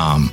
um,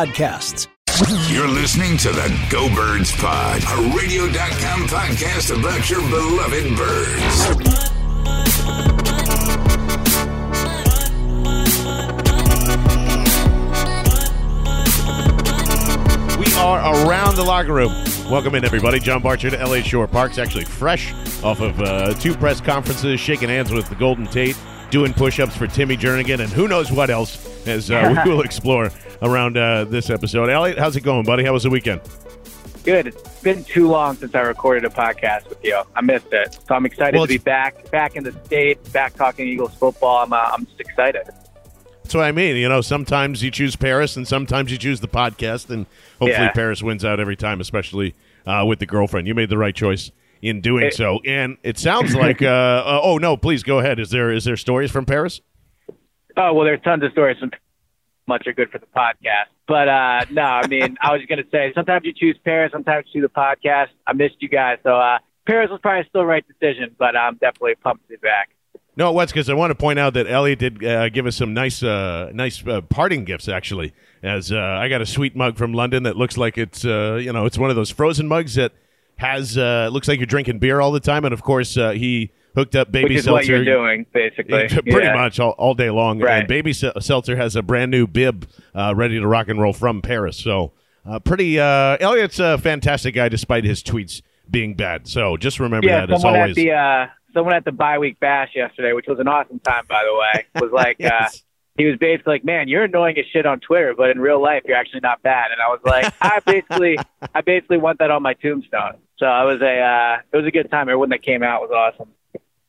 podcasts. You're listening to the Go Birds Pod, a radio.com podcast about your beloved birds. We are around the locker room. Welcome in, everybody. John Barchard to LA Shore Parks, actually fresh off of uh, two press conferences, shaking hands with the Golden Tate, doing push ups for Timmy Jernigan, and who knows what else as uh, we will explore around uh, this episode. Elliot, how's it going, buddy? How was the weekend? Good. It's been too long since I recorded a podcast with you. I missed it, so I'm excited Well, to be back, back in the state, back talking Eagles football. I'm, uh, I'm just excited. That's what I mean. You know, sometimes you choose Paris, and sometimes you choose the podcast, and hopefully Yeah. Paris wins out every time, especially uh, with the girlfriend. You made the right choice in doing It- so, and it sounds like. Uh, uh, oh no, please go ahead. Is there is there stories from Paris? Oh well, there's tons of stories. Some much are good for the podcast, but uh, no, I mean, I was going to say sometimes you choose Paris, sometimes you choose the podcast. I missed you guys, so uh, Paris was probably still the right decision, but I'm definitely pumped to be back. No, it was because I want to point out that Elliot did uh, give us some nice, uh, nice uh, parting gifts. Actually, as uh, I got a sweet mug from London that looks like it's, uh, you know, it's one of those frozen mugs that has uh, looks like you're drinking beer all the time. And of course, uh, he hooked up baby Which is seltzer. what you're doing, basically. Pretty Yeah. much all, all day long. Right. And Baby Seltzer has a brand new bib uh, ready to rock and roll from Paris. So, uh, pretty. Uh, Elliot's a fantastic guy despite his tweets being bad. So, just remember Yeah, that as someone always. at the uh, someone at the bye week bash yesterday, which was an awesome time, by the way, was like, uh, Yes. he was basically like, "Man, you're annoying as shit on Twitter, but in real life, you're actually not bad." And I was like, I basically, I basically want that on my tombstone. So it was a, uh, it was a good time. Everyone that came out was awesome.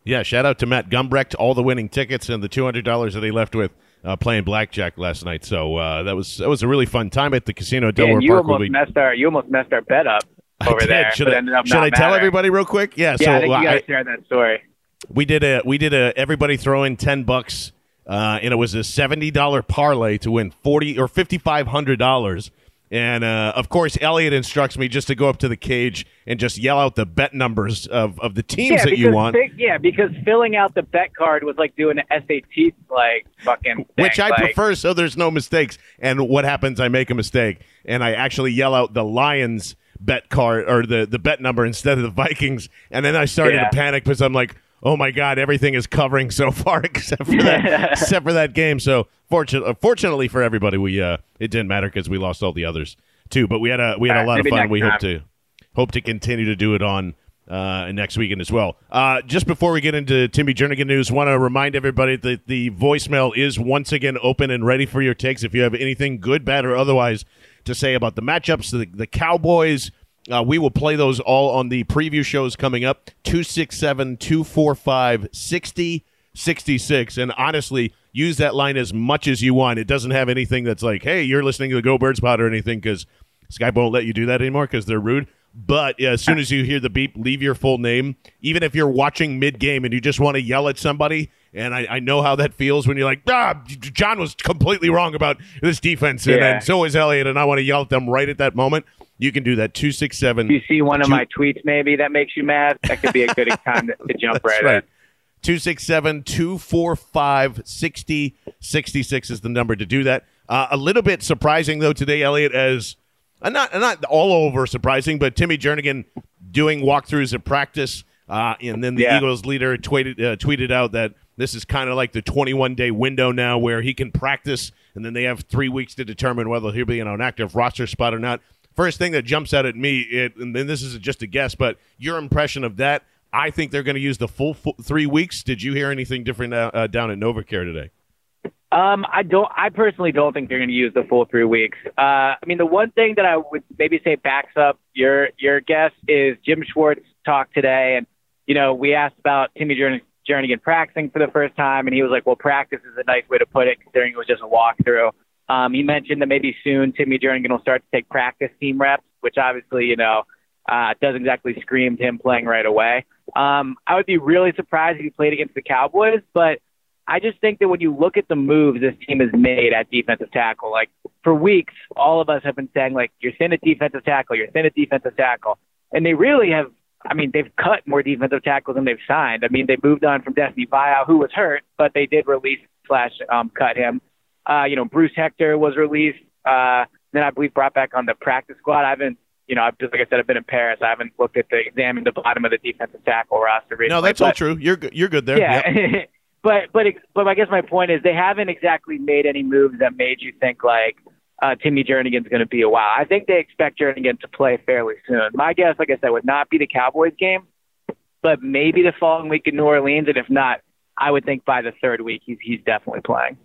Yeah, shout out to Matt Gumbrecht, all the winning tickets and the two hundred dollars that he left with uh, playing blackjack last night. So uh, that was that was a really fun time at the casino Delaware and you Park. almost we- messed our, you almost messed our bet up over I there. Should I, should I tell everybody real quick? Yeah. Yeah, so I think you gotta share that story. we did a we did a everybody throw in ten bucks, uh, and it was a seventy dollar parlay to win forty or fifty five hundred dollars. And uh, of course, Elliot instructs me just to go up to the cage and just yell out the bet numbers of, of the teams yeah, that you want. yeah, because filling out the bet card was like doing an SAT like fucking. Thing. which I like, prefer so there's no mistakes. And what happens? I make a mistake and I actually yell out the Lions bet card or the, the bet number instead of the Vikings. And then I started Yeah. to panic because I'm like, oh my God, everything is covering so far except for that, except for that game. So fortunately, fortunately for everybody, we uh, it didn't matter because we lost all the others too. But we had a we had a lot of fun. We hope to hope to continue to do it on uh, next weekend as well. Uh, just before we get into Timmy Jernigan news, want to remind everybody that the voicemail is once again open and ready for your takes. If you have anything good, bad, or otherwise to say about the matchups, the, the Cowboys, uh, we will play those all on the preview shows coming up 267 245 6066. And honestly, use that line as much as you want. It doesn't have anything that's like, hey, you're listening to the Go Birds Pod or anything because Skype won't let you do that anymore because they're rude. But uh, as soon as you hear the beep, leave your full name. Even if you're watching mid game and you just want to yell at somebody, and I, I know how that feels when you're like, ah, John was completely wrong about this defense, and, Yeah. and so is Elliot, and I want to yell at them right at that moment. You can do that. Two six seven. You see one of Two- my tweets, maybe that makes you mad. That could be a good time to, to jump right, right. 267 245 6066 is the number to do that. Uh, a little bit surprising, though, today, Elliot, as uh, not, not all over surprising, but Timmy Jernigan doing walkthroughs at practice. Uh, and then the Yeah. Eagles leader tweeted, uh, tweeted out that this is kind of like the 21 day window now where he can practice, and then they have three weeks to determine whether he'll be in an active roster spot or not. First thing that jumps out at me, it, and then this is just a guess, but your impression of that. I think they're going to use the full, full three weeks. Did you hear anything different uh, uh, down at NovaCare today? Um, I don't. I personally don't think they're going to use the full three weeks. Uh, I mean, the one thing that I would maybe say backs up your your guess is Jim Schwartz talked today, and you know we asked about Timmy Jernigan, Jernigan practicing for the first time, and he was like, "Well, practice is a nice way to put it, considering it was just a walkthrough." Um, he mentioned that maybe soon Timmy Jernigan will start to take practice team reps, which obviously you know uh, does exactly scream him playing right away. Um, I would be really surprised if he played against the Cowboys, but I just think that when you look at the moves this team has made at defensive tackle, like for weeks, all of us have been saying like you're thin at defensive tackle, you're thin at defensive tackle, and they really have. I mean, they've cut more defensive tackles than they've signed. I mean, they moved on from Destiny Vaeao, who was hurt, but they did release slash um, cut him. Uh, you know, Bruce Hector was released. Uh, then I believe brought back on the practice squad. I haven't you know, I've just like I said, I've been in Paris. I haven't looked at the examined the bottom of the defensive tackle roster recently. No, that's but, all true. You're good. You're good there. Yeah, Yep. but but but I guess my point is they haven't exactly made any moves that made you think like uh, Timmy Jernigan's going to be a while. I think they expect Jernigan to play fairly soon. My guess, like I said, would not be the Cowboys game, but maybe the following week in New Orleans, and if not, I would think by the third week he's he's definitely playing.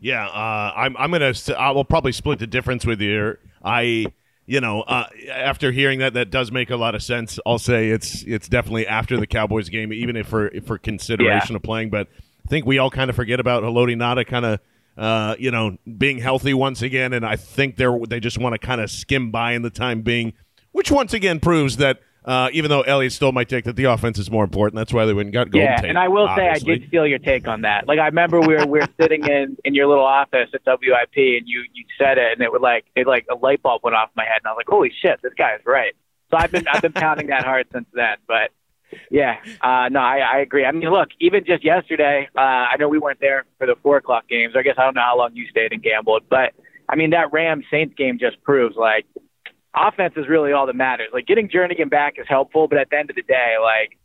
Yeah, uh, I'm. I'm gonna. I will probably split the difference with you. I, you know, uh, after hearing that, that does make a lot of sense. I'll say it's it's definitely after the Cowboys game, even if for for consideration of playing. But I think we all kind of forget about Haloti Ngata kind of. Uh, you know, being healthy once again, and I think they're they just want to kind of skim by in the time being, which once again proves that uh, even though Elliott stole my take that the offense is more important. That's why they went and got Golden Yeah, Tate, and I will say I did steal your take on that. Like I remember we were we were sitting in in your little office at WIP, and you you said it, and it was like it like a light bulb went off in my head, and I was like, holy shit, this guy is right. So I've been I've been pounding that hard since then, but. Yeah, uh, no, I, I agree. I mean, look, even just yesterday, uh, I know we weren't there for the four o'clock games. I guess I don't know how long you stayed and gambled, but I mean, that Rams Saints game just proves like offense is really all that matters. Like getting Jernigan back is helpful, but at the end of the day, like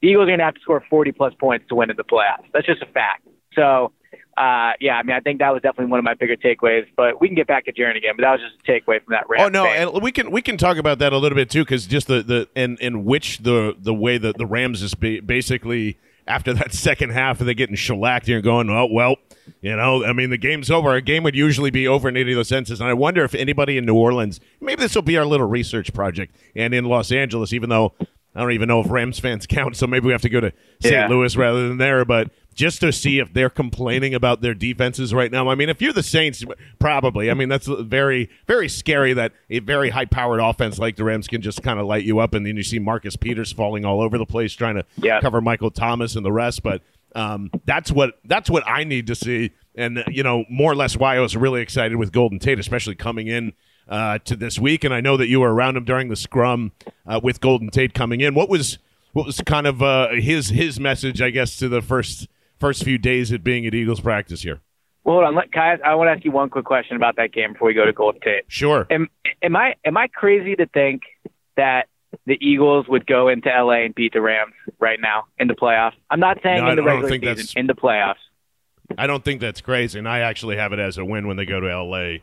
the Eagles are going to have to score 40 plus points to win in the playoffs. That's just a fact. So, uh, yeah, I mean, I think that was definitely one of my bigger takeaways. But we can get back to Jernigan, but that was just a takeaway from that. Oh no, game. and we can we can talk about that a little bit too, because just the the and in which the the way that the Rams is basically after that second half, they're getting shellacked. You're going, oh well, you know, I mean, the game's over. A game would usually be over in any of those senses, and I wonder if anybody in New Orleans, maybe this will be our little research project, and in Los Angeles, even though. I don't even know if Rams fans count, so maybe we have to go to St. Yeah. Louis rather than there. But just to see if they're complaining about their defenses right now. I mean, if you're the Saints, probably. I mean, that's very, very scary that a very high powered offense like the Rams can just kind of light you up, and then you see Marcus Peters falling all over the place trying to cover Michael Thomas and the rest. But um, that's what that's what I need to see, and uh, you know, more or less why I was really excited with Golden Tate, especially coming in uh, to this week. And I know that you were around him during the scrum uh, with Golden Tate coming in. What was what was kind of uh, his his message, I guess, to the first first few days at being at Eagles practice here? well, hold on, let, Kai, I want to ask you one quick question about that game before we go to Golden Tate. Sure. Am, am I am I crazy to think that the Eagles would go into LA and beat the Rams right now in the playoffs? I'm not saying No, in the regular season, in the playoffs. I don't think that's crazy, and I actually have it as a win when they go to L.A.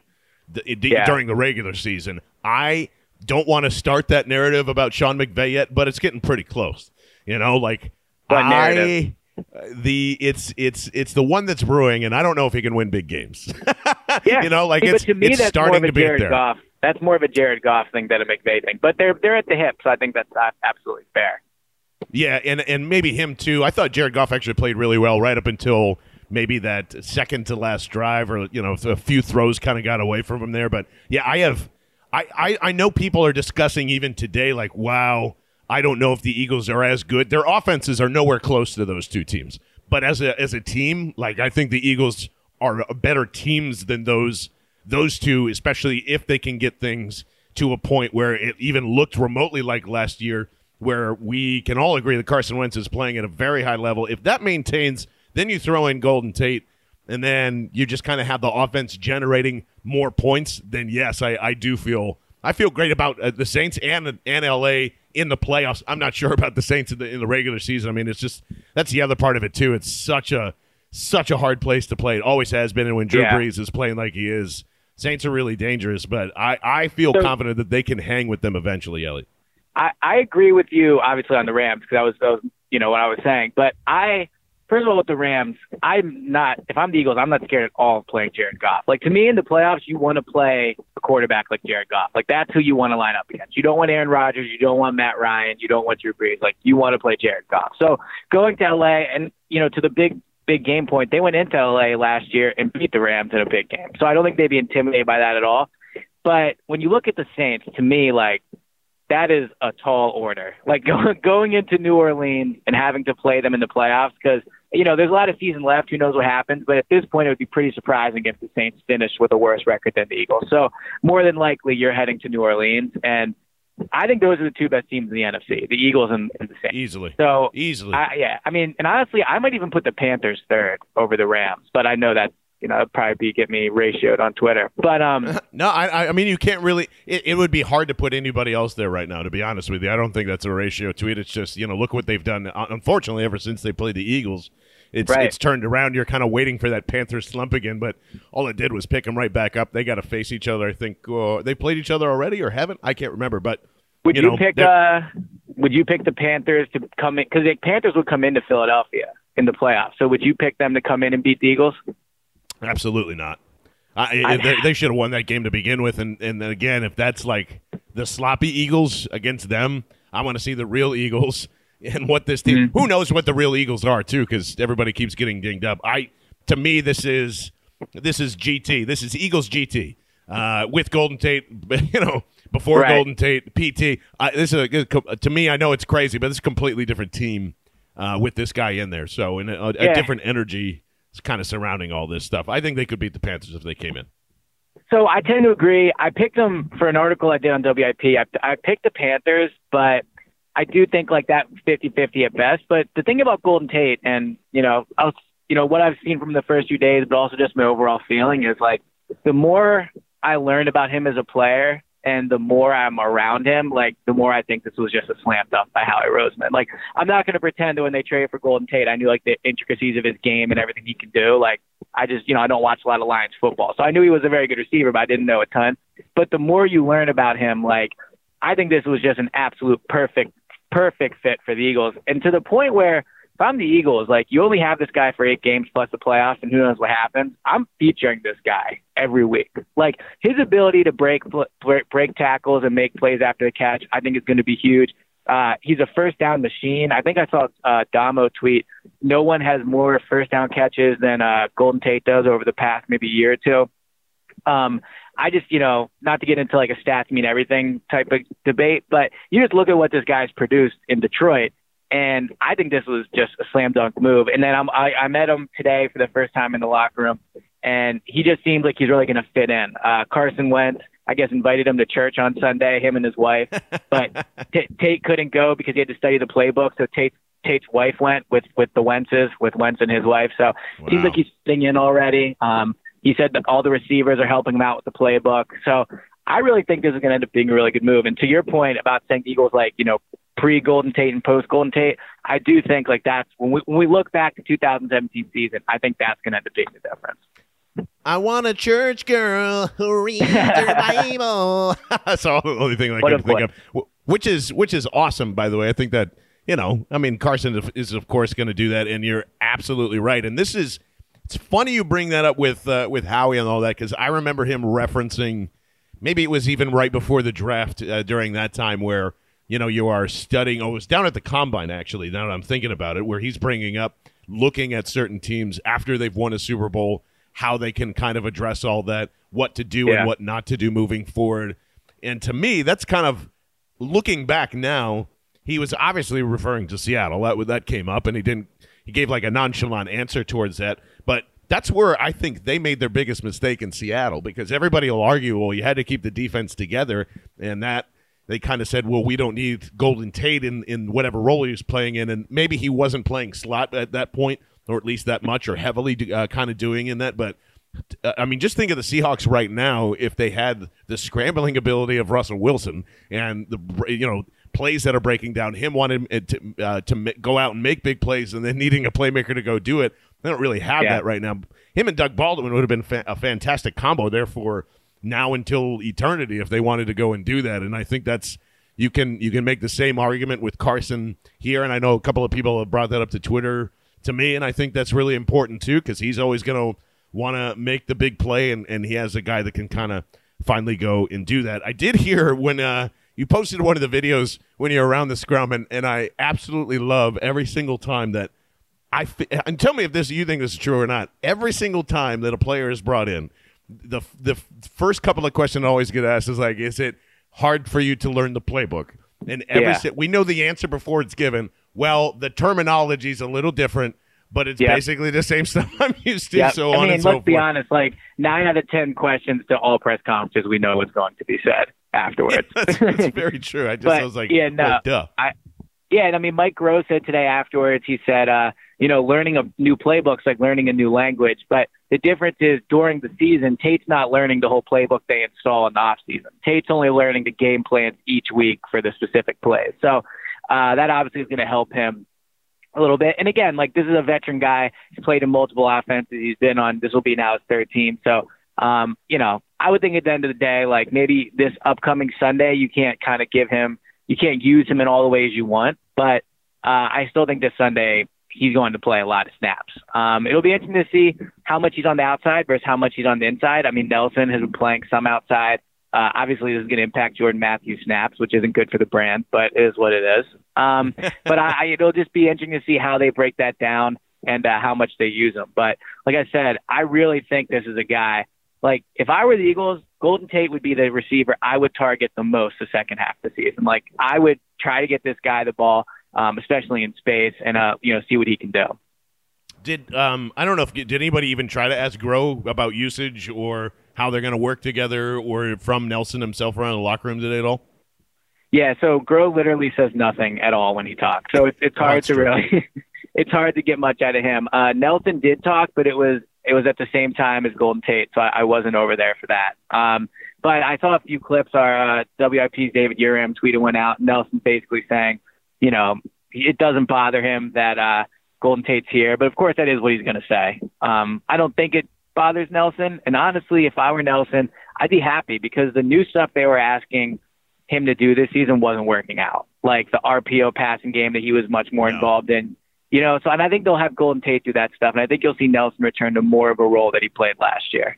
d- Yeah. during the regular season. I don't want to start that narrative about Sean McVay yet, but it's getting pretty close. You know, like What I narrative? the it's it's it's the one that's brewing, and I don't know if he can win big games. Yeah, you know, like See, it's to me, it's starting more of a to be there. Goff. That's more of a Jared Goff thing than a McVay thing. But they're they're at the hip, so I think that's absolutely fair. Yeah, and and maybe him too. I thought Jared Goff actually played really well right up until maybe that second to last drive, or you know, a few throws kind of got away from him there. But yeah, I have, I, I I know people are discussing even today, like, wow, I don't know if the Eagles are as good. Their offenses are nowhere close to those two teams. But as a as a team, like I think the Eagles are better teams than those those two, especially if they can get things to a point where it even looked remotely like last year, where we can all agree that Carson Wentz is playing at a very high level. If that maintains, then you throw in Golden Tate, and then you just kind of have the offense generating more points. Then yes, I, I do feel I feel great about uh, the Saints and and LA in the playoffs. I'm not sure about the Saints in the in the regular season. I mean, it's just that's the other part of it too. It's such a such a hard place to play. It always has been, and when Drew Yeah. Brees is playing like he is, Saints are really dangerous. But I I feel So- confident that they can hang with them eventually, Elliot. I, I agree with you, obviously, on the Rams because that was, that was, you know, what I was saying. But I, first of all, with the Rams, I'm not. If I'm the Eagles, I'm not scared at all of playing Jared Goff. Like to me, in the playoffs, you want to play a quarterback like Jared Goff. Like that's who you want to line up against. You don't want Aaron Rodgers. You don't want Matt Ryan. You don't want Drew Brees. Like you want to play Jared Goff. So going to LA and you know to the big big game point, they went into LA last year and beat the Rams in a big game. So I don't think they'd be intimidated by that at all. But when you look at the Saints, to me, like that is a tall order. Like going going into New Orleans and having to play them in the playoffs because you know there's a lot of season left. Who knows what happens? But at this point, it would be pretty surprising if the Saints finished with a worse record than the Eagles. So more than likely, you're heading to New Orleans, and I think those are the two best teams in the NFC: the Eagles and, and the Saints. Easily, So easily. I, yeah, I mean, and honestly, I might even put the Panthers third over the Rams, but I know that you know probably be get me ratioed on Twitter. But um, No, I, I- mean you can't really. It, it would be hard to put anybody else there right now. To be honest with you, I don't think that's a ratio to it. It's just you know look what they've done. Uh, Unfortunately, ever since they played the Eagles, it's Right. it's turned around. You're kind of waiting for that Panthers slump again, but all it did was pick them right back up. They got to face each other. I think uh, they played each other already or haven't. I can't remember, but would you you, know, pick? Uh, would you pick the Panthers to come in? Because the Panthers would come into Philadelphia in the playoffs. So would you pick them to come in and beat the Eagles? Absolutely not. I, I- they, they should have won that game to begin with, and and then again, if that's like the sloppy Eagles against them, I want to see the real Eagles and what this team. Mm-hmm. Who knows what the real Eagles are too? Because everybody keeps getting dinged up. I to me, this is this is GT. This is Eagles GT uh, with Golden Tate. You know, before Right. Golden Tate, PT. I, this is a, to me. I know it's crazy, but this is a completely different team uh, with this guy in there. So, in a, a, a different energy is kind of surrounding all this stuff. I think they could beat the Panthers if they came in. So I tend to agree. I picked them for an article I did on WIP. I, I picked the Panthers, but I do think like that 50-50 at best. But the thing about Golden Tate, and you know, I was, you know, what I've seen from the first few days, but also just my overall feeling is like the more I learned about him as a player, and the more I'm around him, like the more I think this was just a slam dunk by Howie Roseman. Like I'm not going to pretend that when they traded for Golden Tate, I knew like the intricacies of his game and everything he can do. Like I just, you know, I don't watch a lot of Lions football, so I knew he was a very good receiver, but I didn't know a ton. But the more you learn about him, like I think this was just an absolute perfect, perfect fit for the Eagles, and to the point where if I'm the Eagles, like you only have this guy for eight games plus the playoffs, and who knows what happens. I'm featuring this guy every week. Like his ability to break break, tackles and make plays after the catch, I think is going to be huge. Uh, he's a first down machine. I think I saw uh, Damo tweet. No one has more first down catches than uh, Golden Tate does over the past maybe year or two. Um, I just, you know, not to get into like a stats mean everything type of debate, but you just look at what this guy's produced in Detroit, and I think this was just a slam dunk move. And then I'm, I, I met him today for the first time in the locker room, and he just seems like he's really going to fit in. Uh, Carson Wentz, I guess, invited him to church on Sunday, him and his wife, but T- Tate couldn't go because he had to study the playbook. So Tate Tate's wife went with with the Wentzes, with Wentz and his wife. So seems like he's fitting in already. Um, he said that all the receivers are helping him out with the playbook. So I really think this is going to end up being a really good move. And to your point about saying the Eagles, like you know, pre Golden Tate and post Golden Tate, I do think like that's when we when we look back to 2017 season, I think that's going to end up being the difference. I want a church girl who reads her Bible. That's all the only thing I can think of. Which is which is awesome, by the way. I think that you know, I mean, Carson is of course going to do that, and you're absolutely right. And this is it's funny you bring that up with uh, with Howie and all that because I remember him referencing. Maybe it was even right before the draft uh, during that time where you know you are studying. Oh, it was down at the combine actually. Now that I'm thinking about it, where he's bringing up looking at certain teams after they've won a Super Bowl, how they can kind of address all that, what to do Yeah. and what not to do moving forward. And to me, that's kind of looking back now. He was obviously referring to Seattle. That that came up, and he didn't. He gave like a nonchalant answer towards that, that's where I think they made their biggest mistake in Seattle because everybody will argue, well, you had to keep the defense together, and that they kind of said, well, we don't need Golden Tate in, in whatever role he was playing in, and maybe he wasn't playing slot at that point, or at least that much, or heavily uh, kind of doing in that. But uh, I mean, just think of the Seahawks right now if they had the scrambling ability of Russell Wilson and the you know plays that are breaking down, him wanting to uh, to go out and make big plays, and then needing a playmaker to go do it. They don't really have yeah. that right now. Him and Doug Baldwin would have been fa- a fantastic combo. Therefore, now until eternity, if they wanted to go and do that, and I think that's you can you can make the same argument with Carson here, and I know a couple of people have brought that up to Twitter to me, and I think that's really important too because he's always going to want to make the big play, and, and he has a guy that can kind of finally go and do that. I did hear when uh, you posted one of the videos when you're around the scrum, and, and I absolutely love every single time that I and tell me if this you think this is true or not. Every single time that a player is brought in, the the first couple of questions I always get asked is like, is it hard for you to learn the playbook. And every yeah. we know the answer before it's given. Well, the terminology is a little different, but it's yep. basically the same stuff I'm used to. Yep. So I mean, let's so be honest. Like nine out of ten questions to all press conferences, we know what's going to be said afterwards. Yeah, that's, that's, very true. I just but, I was like, yeah, no, duh. I, yeah, and I mean, Mike Groh said today afterwards. He said, uh, you know, learning a new playbook's like learning a new language. But the difference is during the season, Tate's not learning the whole playbook they install in the off season. Tate's only learning the game plans each week for the specific plays. So uh, that obviously is going to help him a little bit. And again, like this is a veteran guy. He's played in multiple offenses. He's been on. This will be now his third team. So um, you know, I would think at the end of the day, like maybe this upcoming Sunday, you can't kind of give him, you can't use him in all the ways you want. But uh, I still think this Sunday he's going to play a lot of snaps. Um, it'll be interesting to see how much he's on the outside versus how much he's on the inside. I mean, Nelson has been playing some outside. Uh, obviously, this is going to impact Jordan Matthews snaps, which isn't good for the brand, but it is what it is. Um, but I, I, it'll just be interesting to see how they break that down and uh, how much they use him. But like I said, I really think this is a guy. Like, if I were the Eagles, Golden Tate would be the receiver I would target the most the second half of the season. Like, I would try to get this guy the ball um, especially in space, and uh, you know, see what he can do. Did um, I don't know if did anybody even try to ask Groh about usage or how they're going to work together, or from Nelson himself around the locker room today at all? Yeah, so Groh literally says nothing at all when he talks, so it's it's hard oh, to true. really it's hard to get much out of him. Uh, Nelson did talk, but it was it was at the same time as Golden Tate, so I, I wasn't over there for that. Um, but I saw a few clips. Our uh, WIP's David Uram tweeted one out. Nelson basically saying, you know, it doesn't bother him that uh, Golden Tate's here. But of course, that is what he's going to say. Um, I don't think it bothers Nelson. And honestly, if I were Nelson, I'd be happy because the new stuff they were asking him to do this season wasn't working out. Like the RPO passing game that he was much more no. involved in. You know, so and I think they'll have Golden Tate do that stuff, and I think you'll see Nelson return to more of a role that he played last year.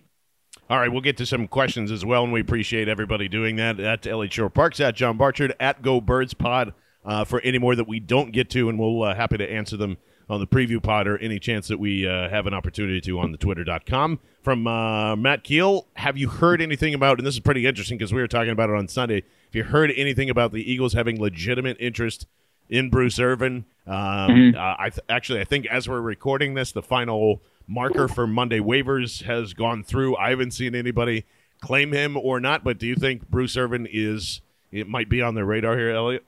All right, we'll get to some questions as well, and we appreciate everybody doing that. At Elliot Shore Parks, at John Barchard, at Go Birds Pod uh, for any more that we don't get to, and we'll uh, happy to answer them on the preview pod or any chance that we uh, have an opportunity to on the twitter.com. From uh, Matt Keel, have you heard anything about, and this is pretty interesting because we were talking about it on Sunday, if you heard anything about the Eagles having legitimate interest in Bruce Irvin? Um, mm-hmm. Uh, I th- actually, I think as we're recording this, the final marker for Monday waivers has gone through. I haven't seen anybody claim him or not, but do you think Bruce Irvin is, it might be on their radar here, Elliot?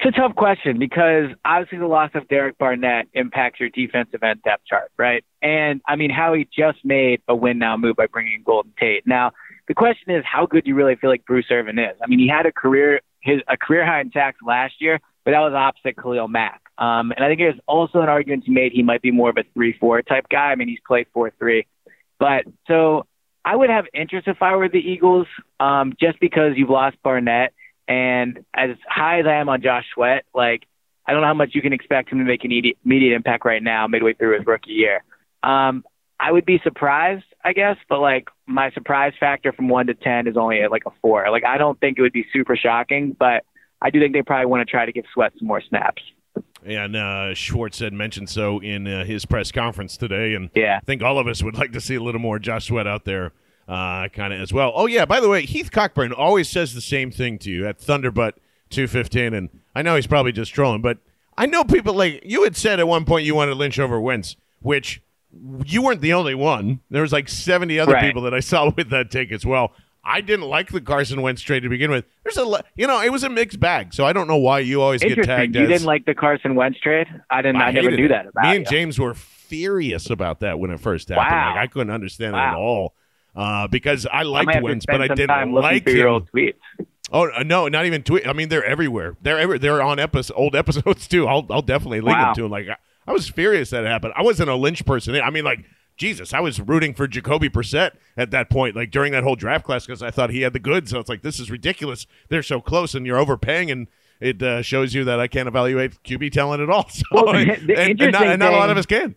It's a tough question because obviously the loss of Derek Barnett impacts your defensive end depth chart, right? And I mean, Howie just made a win now move by bringing Golden Tate. Now, the question is, how good do you really feel like Bruce Irvin is? I mean, he had a career his a career high in sacks last year, but that was opposite Khalil Mack. Um, and I think there's also an argument to made he might be more of a three-four type guy. I mean, he's played four-three, but so I would have interest if I were the Eagles, um, just because you've lost Barnett and as high as I am on Josh Sweat, like I don't know how much you can expect him to make an immediate impact right now, midway through his rookie year. Um, I would be surprised, I guess, but like my surprise factor from one to ten is only at like a four. Like I don't think it would be super shocking, but I do think they probably want to try to give Sweat some more snaps. And uh, Schwartz had mentioned so in uh, his press conference today, and yeah. I think all of us would like to see a little more Josh Sweat out there uh, kind of as well. Oh yeah, by the way, Heath Cockburn always says the same thing to you at Thunderbutt two fifteen, and I know he's probably just trolling, but I know people like you had said at one point you wanted Lynch over Wentz, which you weren't the only one. There was like seventy other right. people that I saw with that take as well. I didn't like the Carson Wentz trade to begin with. There's a, you know, it was a mixed bag. So I don't know why you always get tagged. You as, didn't like the Carson Wentz trade. I didn't. I, I never knew it. that about Me and James were furious about that when it first happened. Wow. Like I couldn't understand it at all. Uh, because I liked to Wentz, but I didn't like your him. old tweets. Oh uh, no, not even tweet. I mean, they're everywhere. They're every, they're on episode, old episodes too. I'll I'll definitely link Wow. them to them. Like I, I was furious that it happened. I wasn't a Lynch person. I mean, like Jesus, I was rooting for Jacoby Brissett at that point, like during that whole draft class, because I thought he had the goods. So it's like this is ridiculous. They're so close, and you're overpaying, and it uh, shows you that I can't evaluate QB talent at all. So, Well, the- and, the and not, and not a lot of us can.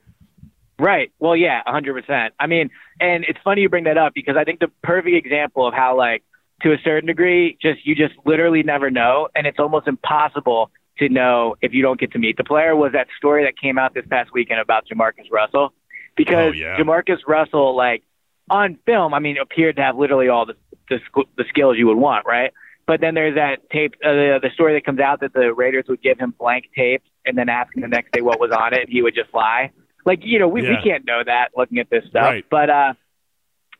Right. Well, yeah, 100%. I mean, and it's funny you bring that up because I think the perfect example of how, like, to a certain degree, just you just literally never know, and it's almost impossible to know if you don't get to meet the player. Was that story that came out this past weekend about Jamarcus Russell? Because Oh, yeah. Jamarcus Russell, like on film, I mean, appeared to have literally all the the, sk- the skills you would want, right? But then there's that tape, uh, the, the story that comes out that the Raiders would give him blank tapes and then ask him the next day what was on it, and he would just lie. Like, you know, we, Yeah. we can't know that looking at this stuff. Right. But, uh,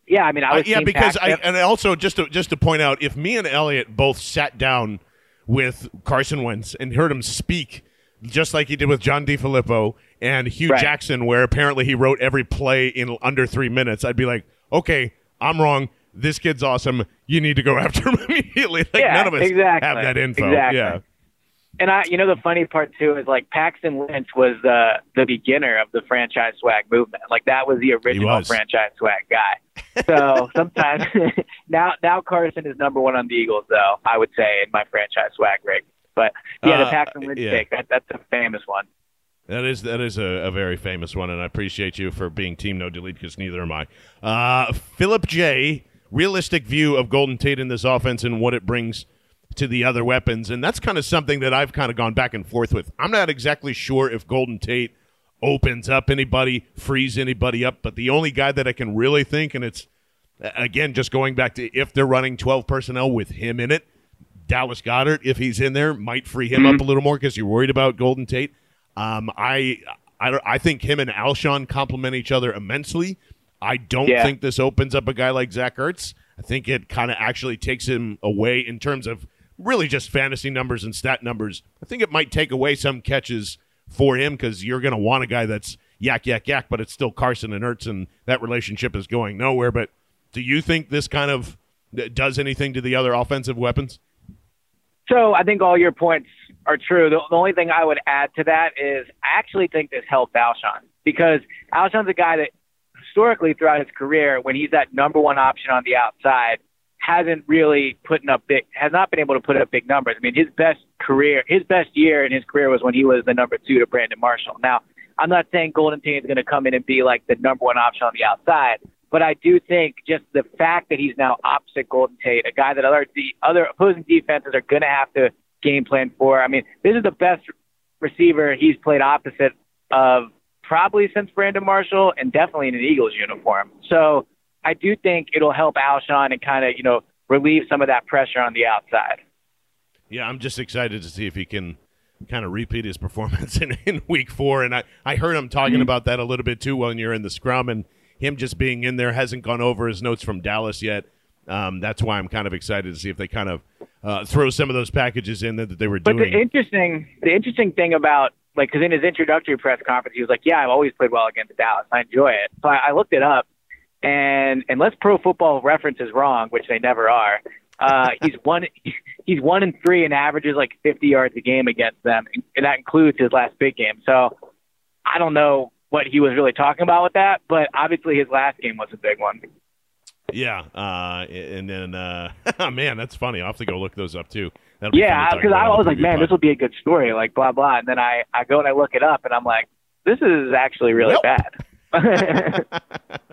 yeah, I mean, I Uh, yeah, because I and also just to just to point out, if me and Elliot both sat down with Carson Wentz and heard him speak, just like he did with John DeFilippo and Hue Right. Jackson, where apparently he wrote every play in under three minutes, I'd be like, okay, I'm wrong. This kid's awesome. You need to go after him immediately. Like Yeah, none of us exactly. have that info. Exactly. Yeah. And I, you know, the funny part too is like Paxton Lynch was the the beginner of the franchise swag movement. Like that was the original was. franchise swag guy. So sometimes now now Carson is number one on the Eagles, though I would say in my franchise swag rig. But yeah, the Uh, Paxton Lynch yeah. take that that's a famous one. That is that is a, a very famous one, and I appreciate you for being team no delete because neither am I. Uh, Philip J. Realistic view of Golden Tate in this offense and what it brings to the other weapons, and that's kind of something that I've kind of gone back and forth with. I'm not exactly sure if Golden Tate opens up anybody, frees anybody up, but the only guy that I can really think, and it's again just going back to if they're running 12 personnel with him in it, Dallas Goedert, if he's in there, might free him Mm-hmm. up a little more because you're worried about Golden Tate. Um, I, I, I think him and Alshon complement each other immensely. I don't Yeah. think this opens up a guy like Zach Ertz. I think it kind of actually takes him away in terms of really just fantasy numbers and stat numbers. I think it might take away some catches for him because you're going to want a guy that's yak, yak, yak, but it's still Carson and Ertz, and that relationship is going nowhere. But do you think this kind of uh, does anything to the other offensive weapons? So I think all your points are true. The, the only thing I would add to that is I actually think this helped Alshon because Alshon's a guy that historically throughout his career, when he's that number one option on the outside, hasn't really putting up big, has not been able to put up big numbers. I mean, his best career, his best year in his career was when he was the number two to Brandon Marshall. Now, I'm not saying Golden Tate is going to come in and be like the number one option on the outside, but I do think just the fact that he's now opposite Golden Tate, a guy that other the other opposing defenses are going to have to game plan for. I mean, this is the best receiver he's played opposite of probably since Brandon Marshall and definitely in an Eagles uniform. So I do think it'll help Alshon and kind of, you know, relieve some of that pressure on the outside. Yeah, I'm just excited to see if he can kind of repeat his performance in, in week four. And I, I heard him talking Mm-hmm. about that a little bit too when you're in the scrum and him just being in there hasn't gone over his notes from Dallas yet. Um, that's why I'm kind of excited to see if they kind of uh, throw some of those packages in that, that they were But doing. the interesting, the interesting thing about like, because in his introductory press conference, he was like, "Yeah, I've always played well against Dallas. I enjoy it." So I, I looked it up, and unless Pro Football Reference is wrong, which they never are, uh, he's one, he's one and three and averages like 50 yards a game against them, and that includes his last big game. So I don't know what he was really talking about with that, but obviously his last game was a big one. yeah, uh, and then uh, man, that's funny. I'll have to go look those up too. Be Yeah, because I was like, man, pod. this will be a good story, like blah blah. And then I I go and I look it up, and I'm like, this is actually really Well. bad.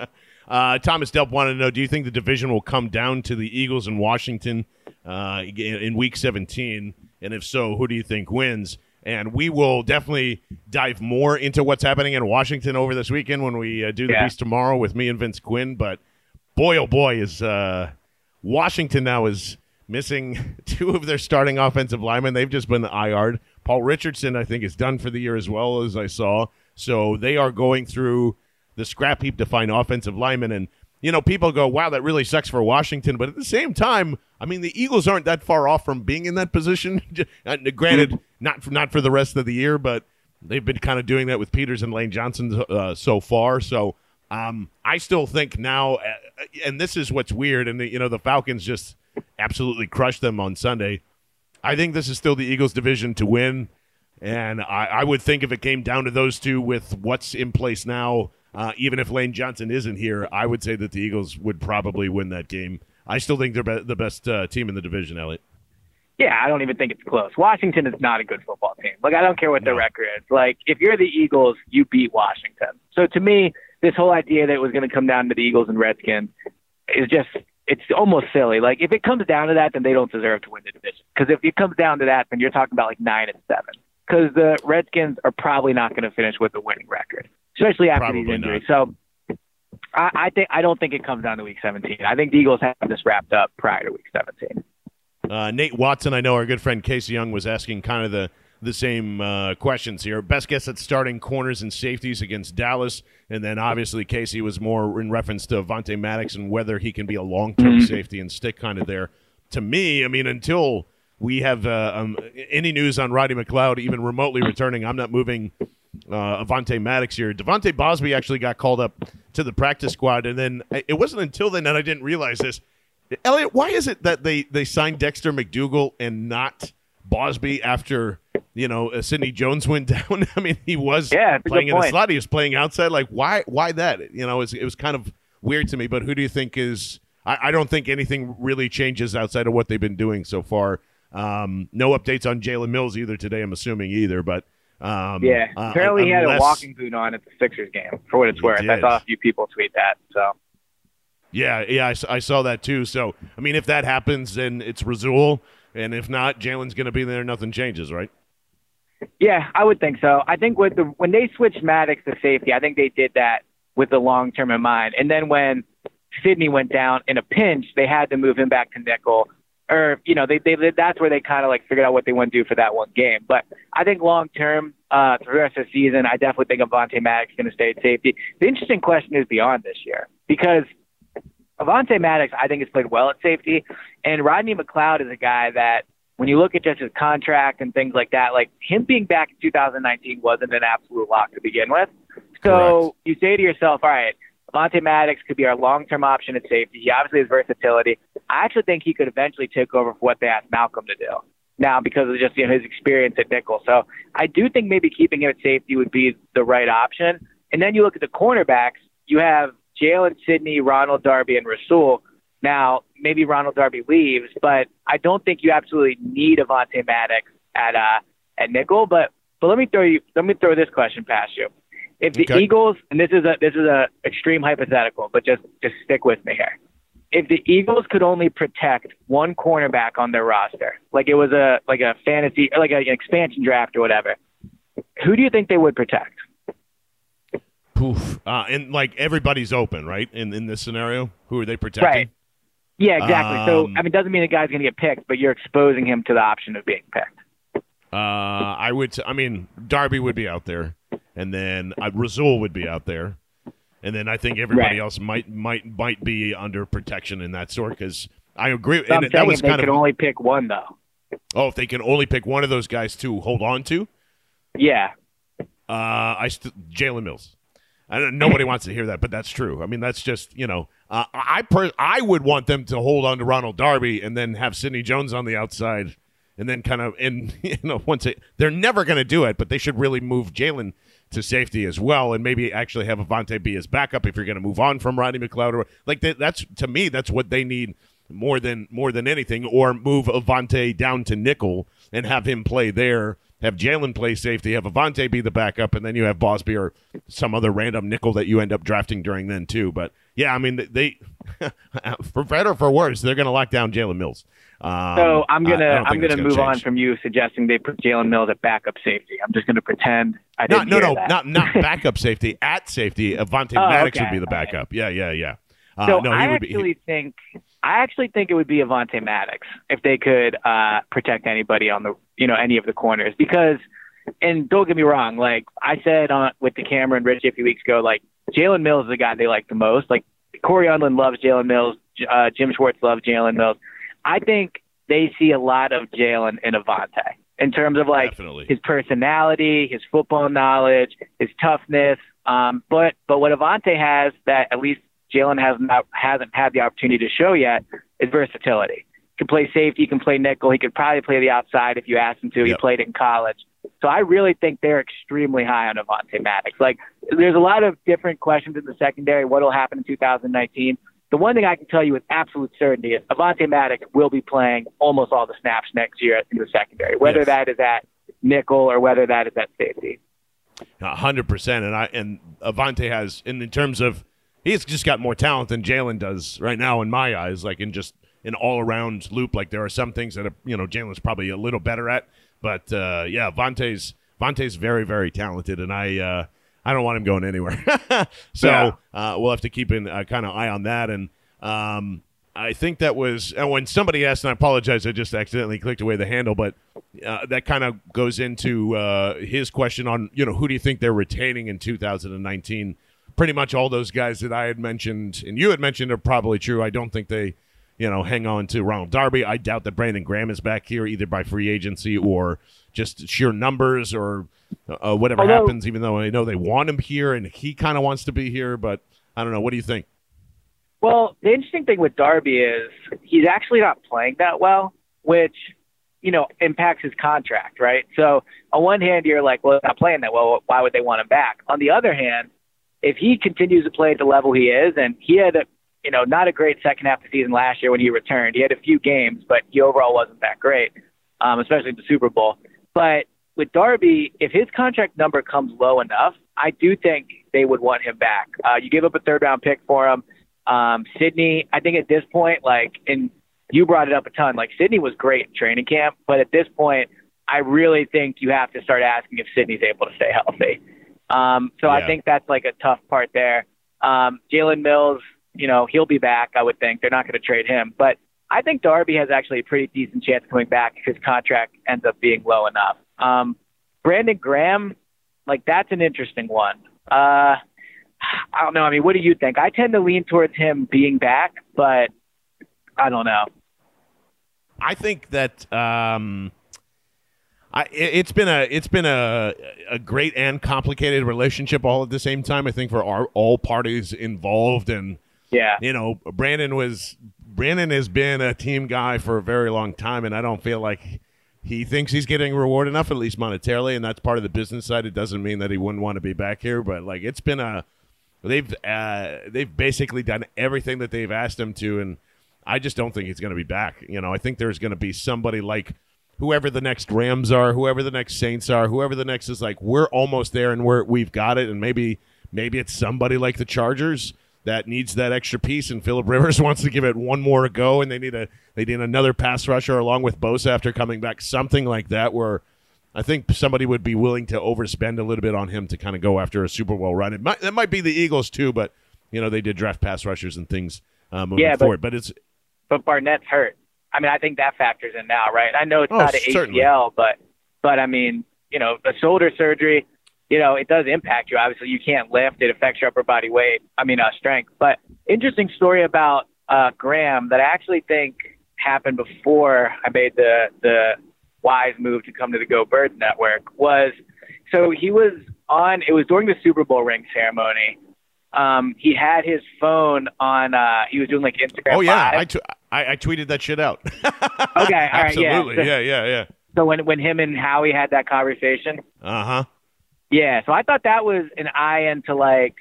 Uh, Thomas Delp wanted to know: Do you think the division will come down to the Eagles and Washington uh, in, in Week 17? And if so, who do you think wins? And we will definitely dive more into what's happening in Washington over this weekend when we uh, do the Yeah. Beast tomorrow with me and Vince Quinn. But boy, oh boy, is uh, Washington now is missing two of their starting offensive linemen. They've just been IR'd. Paul Richardson, I think, is done for the year as well as I saw. So they are going through the scrap heap to find offensive linemen. And, you know, people go, wow, that really sucks for Washington. But at the same time, I mean, the Eagles aren't that far off from being in that position. Uh, Granted, not for, not for the rest of the year, but they've been kind of doing that with Peters and Lane Johnson uh, so far. So um, I still think now, uh, and this is what's weird, and the, you know the Falcons just absolutely crushed them on Sunday. I think this is still the Eagles' division to win, and I, I would think if it came down to those two with what's in place now, uh, even if Lane Johnson isn't here, I would say that the Eagles would probably win that game. I still think they're be- the best uh, team in the division, Elliot. Yeah, I don't even think it's close. Washington is not a good football team. Like, I don't care what their record is. Like, if you're the Eagles, you beat Washington. So to me, this whole idea that it was going to come down to the Eagles and Redskins is just it's almost silly. Like if it comes down to that, then they don't deserve to win the division. Because if it comes down to that, then you're talking about like nine and seven. Because the Redskins are probably not going to finish with a winning record, especially after Probably these injuries. So I, I think I don't think it comes down to Week 17. I think the Eagles have this wrapped up prior to Week 17. Uh, Nate Watson, I know our good friend Casey Young was asking kind of the the same uh, questions here. Best guess at starting corners and safeties against Dallas, and then obviously Casey was more in reference to Avonte Maddox and whether he can be a long term safety and stick kind of there. To me, I mean, until we have uh, um, any news on Roddy McLeod even remotely returning, I'm not moving uh, Avonte Maddox here. De'Vante Bausby actually got called up to the practice squad, and then it wasn't until then that I didn't realize this. Elliot, why is it that they they signed Dexter McDougle and not Bosby after you know uh, Sidney Jones went down? I mean, he was Yeah, playing in the slot. He was playing outside. Like, why why that? You know, it was, it was kind of weird to me. But who do you think is? I, I don't think anything really changes outside of what they've been doing so far. Um, no updates on Jalen Mills either today. I'm assuming either, but. Um, Yeah, uh, apparently he had a walking boot on at the Sixers game. For what it's worth, I saw a few people tweet that. So Yeah, yeah, I saw that too. So, I mean, if that happens, then it's Rasul, and if not, Jalen's going to be there. Nothing changes, right? Yeah, I would think so. I think with the when they switched Maddox to safety, I think they did that with the long term in mind. And then when Sidney went down in a pinch, they had to move him back to nickel. Or you know, they they that's where they kind of like figured out what they want to do for that one game. But I think long term, uh, for the rest of the season, I definitely think Avonte Maddox is going to stay at safety. The interesting question is beyond this year because Avonte Maddox, I think, has played well at safety, and Rodney McLeod is a guy that, when you look at just his contract and things like that, like him being back in 2019 wasn't an absolute lock to begin with. So you say to yourself, all right, Avonte Maddox could be our long-term option at safety. He obviously has versatility. I actually think he could eventually take over for what they asked Malcolm to do. Now, because of just you know his experience at nickel, so I do think maybe keeping him at safety would be the right option. And then you look at the cornerbacks. You have Jalen Sidney, Ronald Darby, and Rasul. Now, maybe Ronald Darby leaves, but I don't think you absolutely need Avonte Maddox at uh, at nickel. But but let me throw you let me throw this question past you. If the Okay. Eagles and this is a this is a extreme hypothetical, but just just stick with me here. If the Eagles could only protect one cornerback on their roster, like it was a like a fantasy or like a, an expansion draft or whatever, who do you think they would protect? Poof. Uh, and like everybody's open, right? In in this scenario, who are they protecting? Right. Yeah, exactly. so Um, I mean, it doesn't mean the guy's going to get picked, but you're exposing him to the option of being picked. Uh, I would. s- I mean, Darby would be out there, and then uh, Rasul would be out there, and then I think everybody Right. else might might might be under protection in that sort. Because I agree, So I'm and that was they kind could of only pick one, though. oh, if they can only pick one of those guys to hold on to, Yeah, Uh, I st- Jalen Mills. I don't, nobody wants to hear that, but that's true. I mean, that's just you know, uh, I per- I would want them to hold on to Ronald Darby and then have Sidney Jones on the outside, and then kind of and you know once it, they're never going to do it, but they should really move Jalen to safety as well, and maybe actually have Avonte be his backup if you're going to move on from Rodney McLeod. Or like that, that's to me, that's what they need more than more than anything, or move Avonte down to nickel and have him play there. Have Jalen play safety, have Avonte be the backup, and then you have Bausby or some other random nickel that you end up drafting during then too. But yeah, I mean they, for better or for worse, they're going to lock down Jalen Mills. Um, So I'm I- I gonna don't I'm gonna that's move on from you suggesting they put Jalen Mills at backup safety. I'm just gonna pretend I No, didn't no, hear no, that. not not backup safety. At safety, Avonte Oh, Maddox okay. would be the backup. Yeah, yeah, yeah. Uh, So no, he I would be. actually think I actually think it would be Avonte Maddox if they could uh, protect anybody on the you know any of the corners because and don't get me wrong like I said on with the camera and Rich a few weeks ago like Jalen Mills is the guy they like the most like Cory Undlin loves Jalen Mills uh, Jim Schwartz loves Jalen Mills I think they see a lot of Jalen in Avonte in terms of like Definitely. his personality, his football knowledge, his toughness. Um, but but what Avonte has that at least Jalen has not hasn't had the opportunity to show yet is versatility. He can play safety, he can play nickel, he could probably play the outside if you asked him to. He played it in college. So I really think they're extremely high on Avonte Maddox. Like there's a lot of different questions in the secondary. What will happen in 2019? The one thing I can tell you with absolute certainty is Avonte Maddox will be playing almost all the snaps next year in the secondary, whether Yes. that is at nickel or whether that is at safety. A hundred percent, and I and Avonte has, in, in terms of, he's just got more talent than Jalen does right now in my eyes. Like in just an all around loop. Like there are some things that you know Jalen's probably a little better at, but uh, yeah, Vante's Vante's very very talented, and I uh, I don't want him going anywhere. so Yeah. uh, we'll have to keep an uh, kind of eye on that, and um, I think that was and when somebody asked, and I apologize, I just accidentally clicked away the handle, but uh, that kind of goes into uh, his question on you know who do you think they're retaining in 2019? Pretty much all those guys that I had mentioned and you had mentioned are probably true. I don't think they, you know, hang on to Ronald Darby. I doubt that Brandon Graham is back here either by free agency or just sheer numbers or uh, whatever Although- happens. Even though I know they want him here and he kind of wants to be here, but I don't know. What do you think? Well, the interesting thing with Darby is he's actually not playing that well, which you know impacts his contract, right? So on one hand, you're like, well, he's not playing that well. Why would they want him back? On the other hand, if he continues to play at the level he is, and he had a you know not a great second half of the season last year when he returned. He had a few games, but he overall wasn't that great, um, especially in the Super Bowl. But with Darby, if his contract number comes low enough, I do think they would want him back. Uh, you give up a third round pick for him. Um, Sidney, I think at this point, like, and you brought it up a ton, like, Sidney was great in training camp, but at this point, I really think you have to start asking if Sidney's able to stay healthy. Um, so Yeah. I think that's like a tough part there. Um, Jalen Mills, you know, he'll be back, I would think. They're not going to trade him. But I think Darby has actually a pretty decent chance of coming back if his contract ends up being low enough. Um, Brandon Graham, like, that's an interesting one. Uh, I don't know. I mean, what do you think? I tend to lean towards him being back, but I don't know. I think that um, I it- it's been a it's been a a great and complicated relationship all at the same time. I think for our, all parties involved, and Yeah. you know, Brandon was Brandon has been a team guy for a very long time, and I don't feel like he thinks he's getting reward enough, at least monetarily, and that's part of the business side. It doesn't mean that he wouldn't want to be back here, but like it's been a they've uh, they've basically done everything that they've asked him to, and I just don't think he's going to be back. You know, I think there's going to be somebody like whoever the next Rams are, whoever the next Saints are, whoever the next is like we're almost there and we're we've got it, and maybe maybe it's somebody like the Chargers that needs that extra piece, and Philip Rivers wants to give it one more go, and they need a they need another pass rusher along with Bosa after coming back, something like that, where I think somebody would be willing to overspend a little bit on him to kind of go after a Super Bowl run. It might that might be the Eagles too, but you know they did draft pass rushers and things uh, moving Yeah, but- forward. But it's But Barnett's hurt. I mean, I think that factors in now, right? I know it's Oh, not an certainly. ACL, but but I mean, you know, the shoulder surgery, you know, it does impact you. Obviously, you can't lift; it affects your upper body weight. I mean, uh, strength. But interesting story about uh, Graham that I actually think happened before I made the the wise move to come to the Go Birds Network was so he was on. It was during the Super Bowl ring ceremony. Um, he had his phone on. Uh, he was doing like Instagram. oh yeah. I, I I tweeted that shit out. Okay, all right, yeah. absolutely, yeah, yeah, yeah. So when when him and Howie had that conversation, Uh huh. Yeah. So I thought that was an eye into like,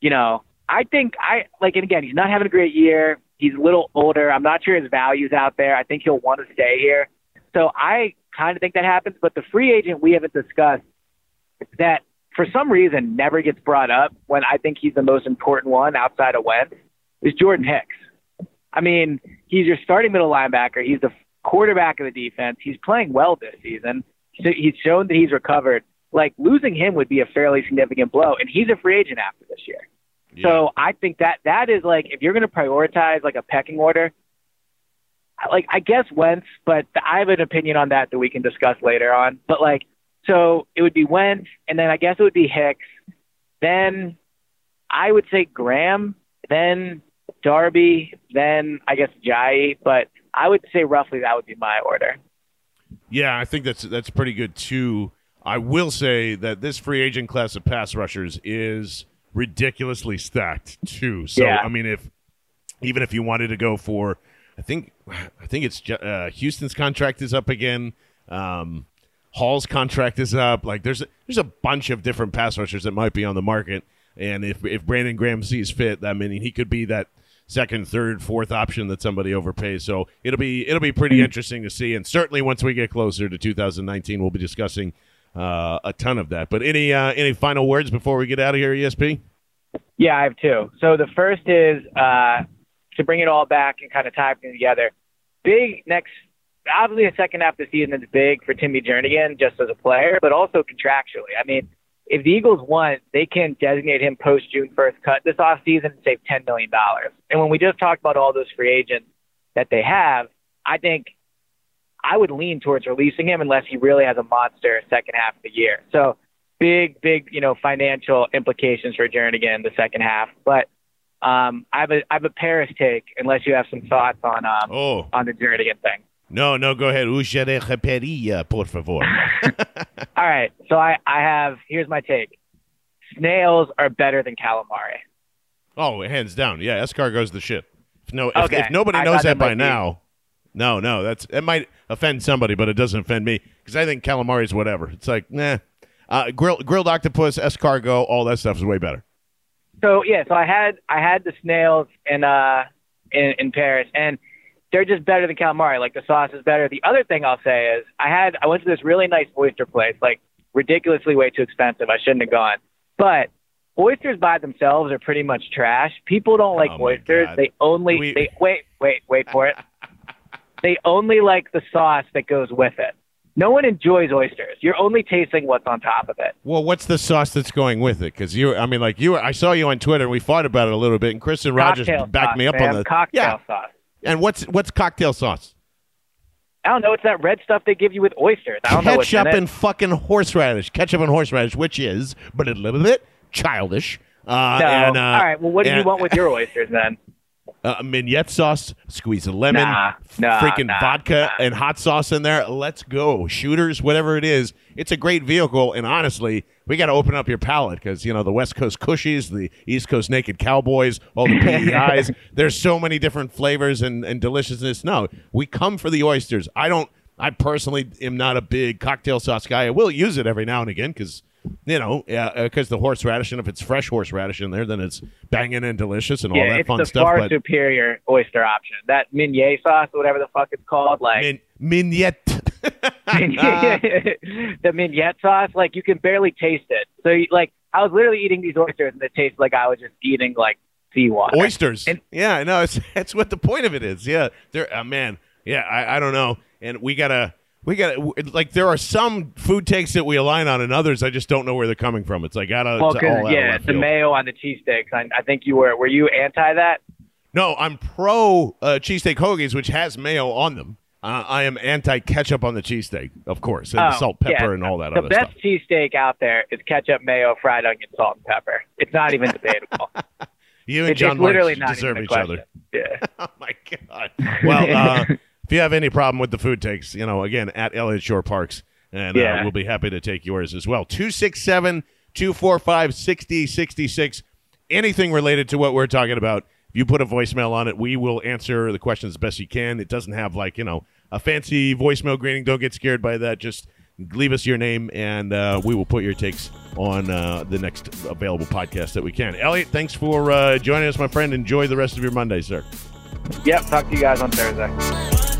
you know, I think I like, and again, he's not having a great year. He's a little older. I'm not sure his value's out there. I think he'll want to stay here. So I kind of think that happens. But the free agent we haven't discussed that for some reason never gets brought up when I think he's the most important one outside of Wentz is Jordan Hicks. I mean, he's your starting middle linebacker. He's the quarterback of the defense. He's playing well this season. So He's shown that he's recovered. Like losing him would be a fairly significant blow, and he's a free agent after this year. So I think that that is like if you're going to prioritize like a pecking order, like I guess Wentz, but I have an opinion on that that we can discuss later on. But like, so it would be Wentz, and then I guess it would be Hicks. Then I would say Graham, then Darby, then I guess Jai. But I would say roughly that would be my order. Yeah, I think that's that's pretty good too. I will say that this free agent class of pass rushers is ridiculously stacked too. So Yeah. I mean, if even if you wanted to go for, I think I think it's uh, Houston's contract is up again. Um, Hall's contract is up. Like there's there's a bunch of different pass rushers that might be on the market, and if if Brandon Graham sees fit, I mean he could be that second, third, fourth option that somebody overpays. So it'll be it'll be pretty interesting to see, and certainly once we get closer to 2019, we'll be discussing uh, a ton of that. But any uh, any final words before we get out of here, ESP? Yeah, I have two. So the first is uh, to bring it all back and kind of tie everything together. Big next, obviously, the second half of the season is big for Timmy Jernigan just as a player, but also contractually. I mean, if the Eagles want, they can designate him post June 1st cut this offseason and save $10 million. And when we just talked about all those free agents that they have, I think I would lean towards releasing him unless he really has a monster second half of the year. So big, big, you know, financial implications for Jernigan the second half. But um, I have a I have a Paris take unless you have some thoughts on um, Oh on the Jernigan thing. no, no, go ahead. Repetia, por favor. All right, so I I have here's my take. Snails are better than calamari. Oh, hands down. Yeah, escargot's the shit. If no, if, Okay. if nobody I knows that by now, no, no, that's it might offend somebody, but it doesn't offend me because I think calamari is whatever. It's like, nah, uh, grilled grilled octopus, escargot, all that stuff is way better. So yeah, so I had I had the snails in uh in, in Paris, and they're just better than calamari. Like the sauce is better. The other thing I'll say is I had I went to this really nice oyster place, like ridiculously way too expensive. I shouldn't have gone, but oysters by themselves are pretty much trash. People don't like Oh, oysters. God. They only We- they wait wait wait for it. they only like the sauce that goes with it. No one enjoys oysters. You're only tasting what's on top of it. Well, what's the sauce that's going with it? Because you, I mean, like you, I saw you on Twitter and we fought about it a little bit, and Kristen Rogers Cocktail backed sauce, me up man. on the cocktail yeah. sauce. And what's what's cocktail sauce? I don't know. It's that red stuff they give you with oysters. I don't know Ketchup it. and fucking horseradish. Ketchup and horseradish, which is, but a little bit childish. Uh, no. and, uh, All right. Well, what do you want with your oysters then? uh, mignette sauce, squeeze a lemon, Nah, nah, freaking nah, vodka and hot sauce in there. Let's go. Shooters, whatever it is. It's a great vehicle. And honestly, we got to open up your palate because, you know, the West Coast Kusshis, the East Coast Naked Cowboys, all the PEIs. There's so many different flavors and, and deliciousness. No, we come for the oysters. I don't, I personally am not a big cocktail sauce guy. I will use it every now and again because. You know, because the horseradish, and if it's fresh horseradish in there, then it's banging and delicious and all yeah, that it's fun the stuff. far but superior oyster option. That Meunier sauce, whatever the fuck it's called, like Min- mignette. the mignette sauce, like you can barely taste it. So, you, like, I was literally eating these oysters, and it tastes like I was just eating like seawater. Oysters. And- yeah, no, it's that's what the point of it is. Yeah, there, uh, man. Yeah, I, I don't know, and we gotta, we gotta, like, there are some food takes that we align on, and others I just don't know where they're coming from. It's like out of, Well, it's all because out yeah, the mayo on the cheesesteaks. I, I think you were. Were you anti that? No, I'm pro uh, cheesesteak hoagies, which has mayo on them. Uh, I am anti ketchup on the cheesesteak, of course, and the Oh, salt, pepper, yeah. and all that The best stuff. cheesesteak out there is ketchup, mayo, fried onion, salt, and pepper. It's not even debatable. You and It's, John it's literally not deserve each question. other. Yeah. Oh my god. Well, uh, if you have any problem with the food takes, you know, again at Eliot Shorr-Parks, and uh, we'll be happy to take yours as well. 267 245 6066. Anything related to what we're talking about, if you put a voicemail on it, we will answer the questions as best you can. It doesn't have like, you know, a fancy voicemail greeting. Don't get scared by that. Just leave us your name, and uh, we will put your takes on uh, the next available podcast that we can. Eliot, thanks for uh, joining us, my friend. Enjoy the rest of your Monday, sir. Yep. Talk to you guys on Thursday.